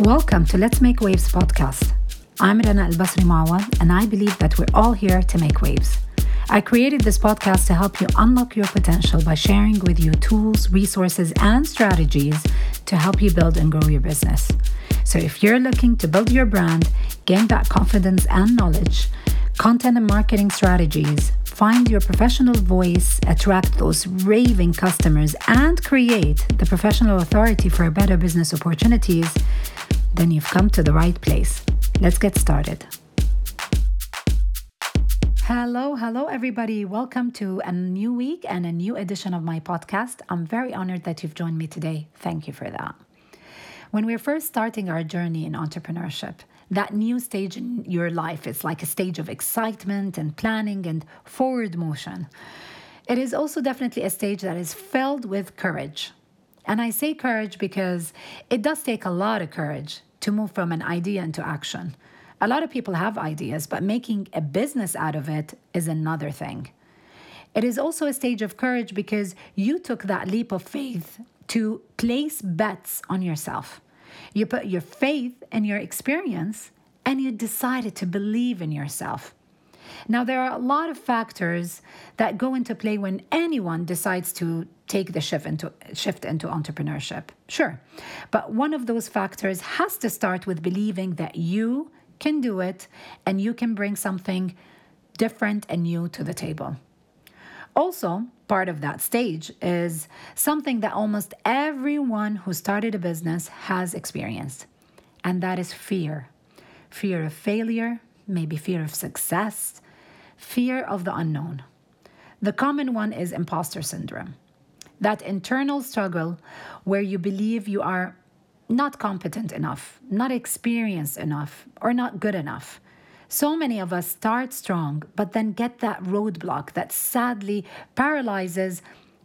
Welcome to Let's Make Waves podcast. I'm Rana Al Basri Mawad, and I believe that we're all here to make waves. I created this podcast to help you unlock your potential by sharing with you tools, resources, and strategies to help you build and grow your business. So, if you're looking to build your brand, gain that confidence and knowledge, content and marketing strategies, find your professional voice, attract those raving customers, and create the professional authority for better business opportunities, then you've come to the right place. Let's get started. Hello, hello, everybody. Welcome to a new week and a new edition of my podcast. I'm very honored that you've joined me today. Thank you for that. When we're first starting our journey in entrepreneurship, that new stage in your life is like a stage of excitement and planning and forward motion. It is also definitely a stage that is filled with courage. And I say courage because it does take a lot of courage to move from an idea into action. A lot of people have ideas, but making a business out of it is another thing. It is also a stage of courage because you took that leap of faith to place bets on yourself. You put your faith in your experience and you decided to believe in yourself. Now, there are a lot of factors that go into play when anyone decides to take the shift into, shift into entrepreneurship. Sure. But one of those factors has to start with believing that you can do it and you can bring something different and new to the table. Also, part of that stage is something that almost everyone who started a business has experienced, and that is fear fear of failure, maybe fear of success, fear of the unknown. The common one is imposter syndrome. That internal struggle where you believe you are not competent enough, not experienced enough, or not good enough. So many of us start strong, but then get that roadblock that sadly paralyzes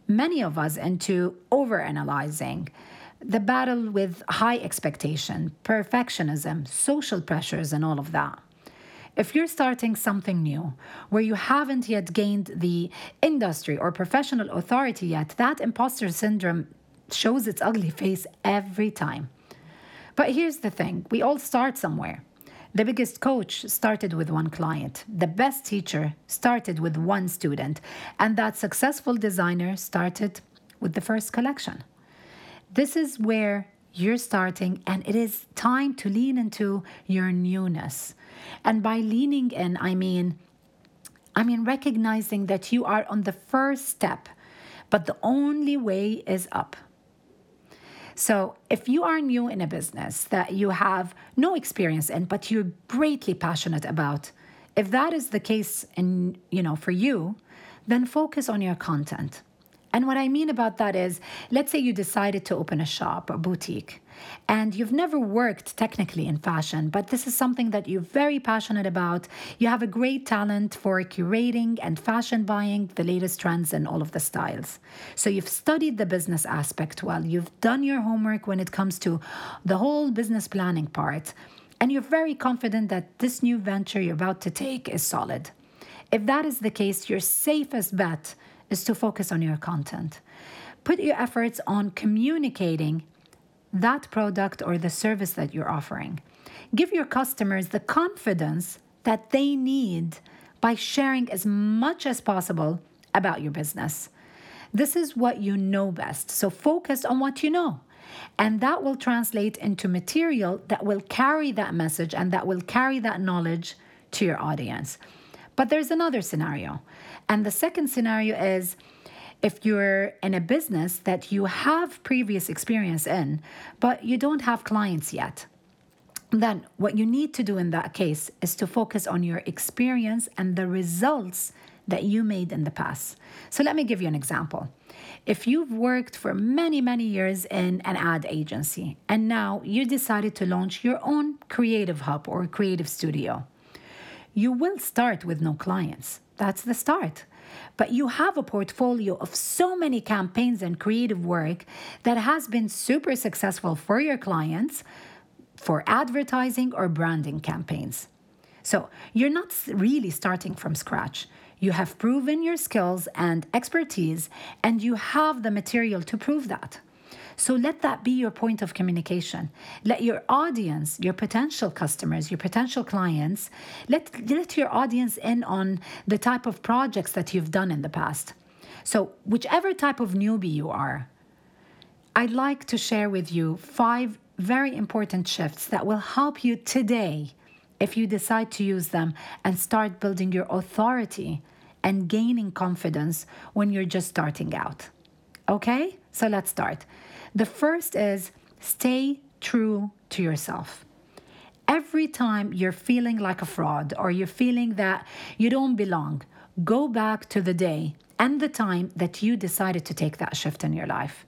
many of us into overanalyzing. The battle with high expectation, perfectionism, social pressures, and all of that. If you're starting something new where you haven't yet gained the industry or professional authority yet, that imposter syndrome shows its ugly face every time. But here's the thing we all start somewhere. The biggest coach started with one client. The best teacher started with one student. And that successful designer started with the first collection. This is where you're starting, and it is time to lean into your newness. And by leaning in, I mean, I mean recognizing that you are on the first step, but the only way is up. So, if you are new in a business that you have no experience in, but you're greatly passionate about, if that is the case in, you know, for you, then focus on your content. And what I mean about that is, let's say you decided to open a shop, or boutique, and you've never worked technically in fashion, but this is something that you're very passionate about. You have a great talent for curating and fashion buying the latest trends and all of the styles. So you've studied the business aspect well, you've done your homework when it comes to the whole business planning part, and you're very confident that this new venture you're about to take is solid. If that is the case, your safest bet is to focus on your content. Put your efforts on communicating that product or the service that you're offering. Give your customers the confidence that they need by sharing as much as possible about your business. This is what you know best, so focus on what you know. And that will translate into material that will carry that message and that will carry that knowledge to your audience. But there's another scenario. And the second scenario is if you're in a business that you have previous experience in, but you don't have clients yet. Then, what you need to do in that case is to focus on your experience and the results that you made in the past. So, let me give you an example. If you've worked for many, many years in an ad agency and now you decided to launch your own creative hub or creative studio, you will start with no clients. That's the start. But you have a portfolio of so many campaigns and creative work that has been super successful for your clients for advertising or branding campaigns. So you're not really starting from scratch. You have proven your skills and expertise, and you have the material to prove that. So let that be your point of communication. Let your audience, your potential customers, your potential clients, let, let your audience in on the type of projects that you've done in the past. So, whichever type of newbie you are, I'd like to share with you five very important shifts that will help you today if you decide to use them and start building your authority and gaining confidence when you're just starting out. Okay, so let's start. The first is stay true to yourself. Every time you're feeling like a fraud or you're feeling that you don't belong, go back to the day and the time that you decided to take that shift in your life.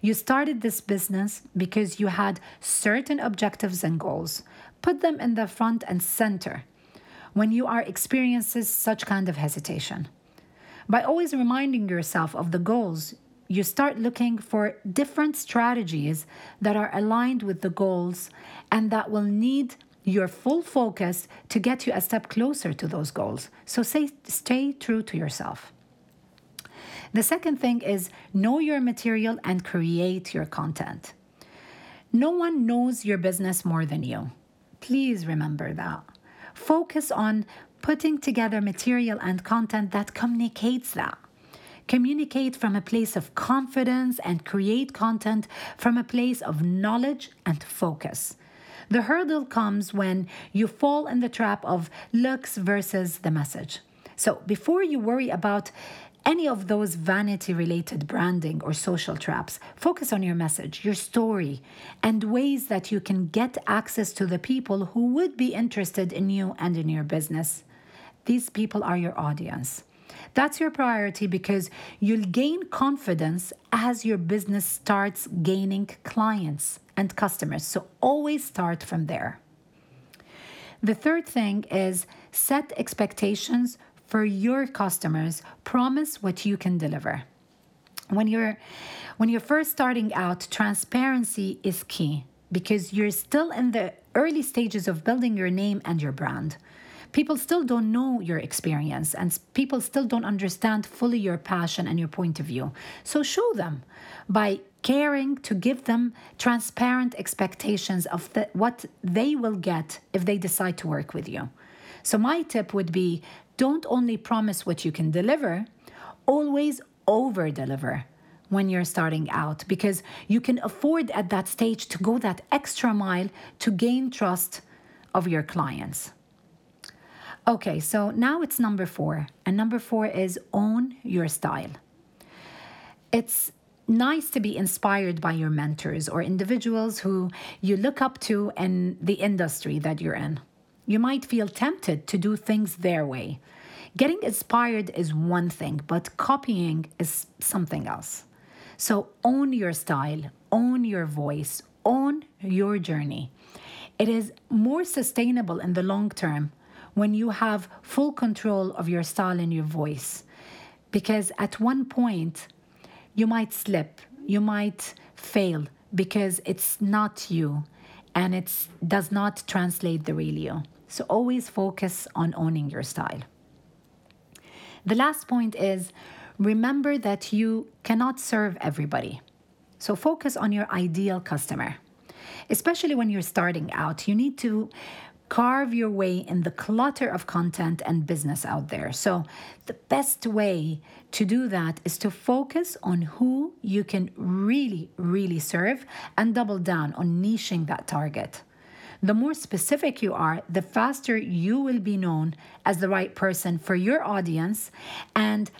You started this business because you had certain objectives and goals. Put them in the front and center when you are experiencing such kind of hesitation. By always reminding yourself of the goals, you start looking for different strategies that are aligned with the goals and that will need your full focus to get you a step closer to those goals. So say, stay true to yourself. The second thing is know your material and create your content. No one knows your business more than you. Please remember that. Focus on putting together material and content that communicates that. Communicate from a place of confidence and create content from a place of knowledge and focus. The hurdle comes when you fall in the trap of looks versus the message. So, before you worry about any of those vanity related branding or social traps, focus on your message, your story, and ways that you can get access to the people who would be interested in you and in your business. These people are your audience. That's your priority because you'll gain confidence as your business starts gaining clients and customers. So always start from there. The third thing is set expectations for your customers. Promise what you can deliver. When you're when you're first starting out, transparency is key because you're still in the early stages of building your name and your brand people still don't know your experience and people still don't understand fully your passion and your point of view. So show them by caring to give them transparent expectations of the, what they will get if they decide to work with you. So, my tip would be don't only promise what you can deliver, always over deliver when you're starting out because you can afford at that stage to go that extra mile to gain trust of your clients. Okay, so now it's number four. And number four is own your style. It's nice to be inspired by your mentors or individuals who you look up to in the industry that you're in. You might feel tempted to do things their way. Getting inspired is one thing, but copying is something else. So own your style, own your voice, own your journey. It is more sustainable in the long term when you have full control of your style and your voice. Because at one point, you might slip, you might fail because it's not you and it does not translate the real you. So always focus on owning your style. The last point is remember that you cannot serve everybody. So focus on your ideal customer. Especially when you're starting out, you need to carve your way in the clutter of content and business out there. So, the best way to do that is to focus on who you can really, really serve and double down on niching that target. The more specific you are, the faster you will be known as the right person for your audience. And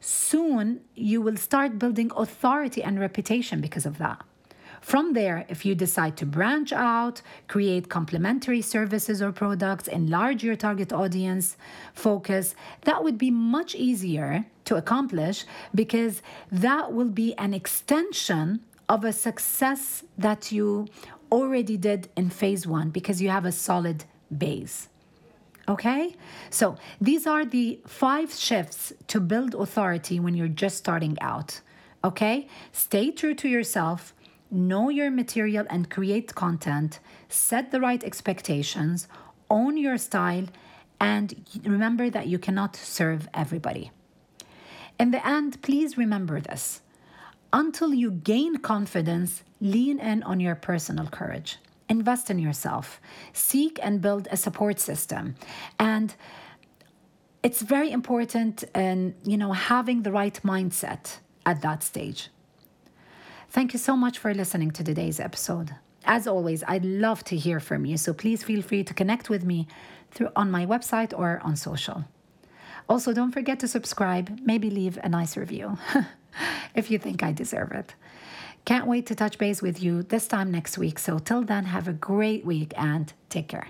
soon you will start building authority and reputation because of that. From there, if you decide to branch out, create complementary services or products, enlarge your target audience focus, that would be much easier to accomplish because that will be an extension of a success that you already did in phase one because you have a solid base. Okay? So these are the five shifts to build authority when you're just starting out. Okay? Stay true to yourself know your material and create content, set the right expectations, own your style, and remember that you cannot serve everybody. In the end, please remember this. Until you gain confidence, lean in on your personal courage. Invest in yourself. Seek and build a support system. And it's very important in, you know, having the right mindset at that stage. Thank you so much for listening to today's episode. As always, I'd love to hear from you, so please feel free to connect with me through on my website or on social. Also, don't forget to subscribe, maybe leave a nice review if you think I deserve it. Can't wait to touch base with you this time next week. So, till then, have a great week and take care.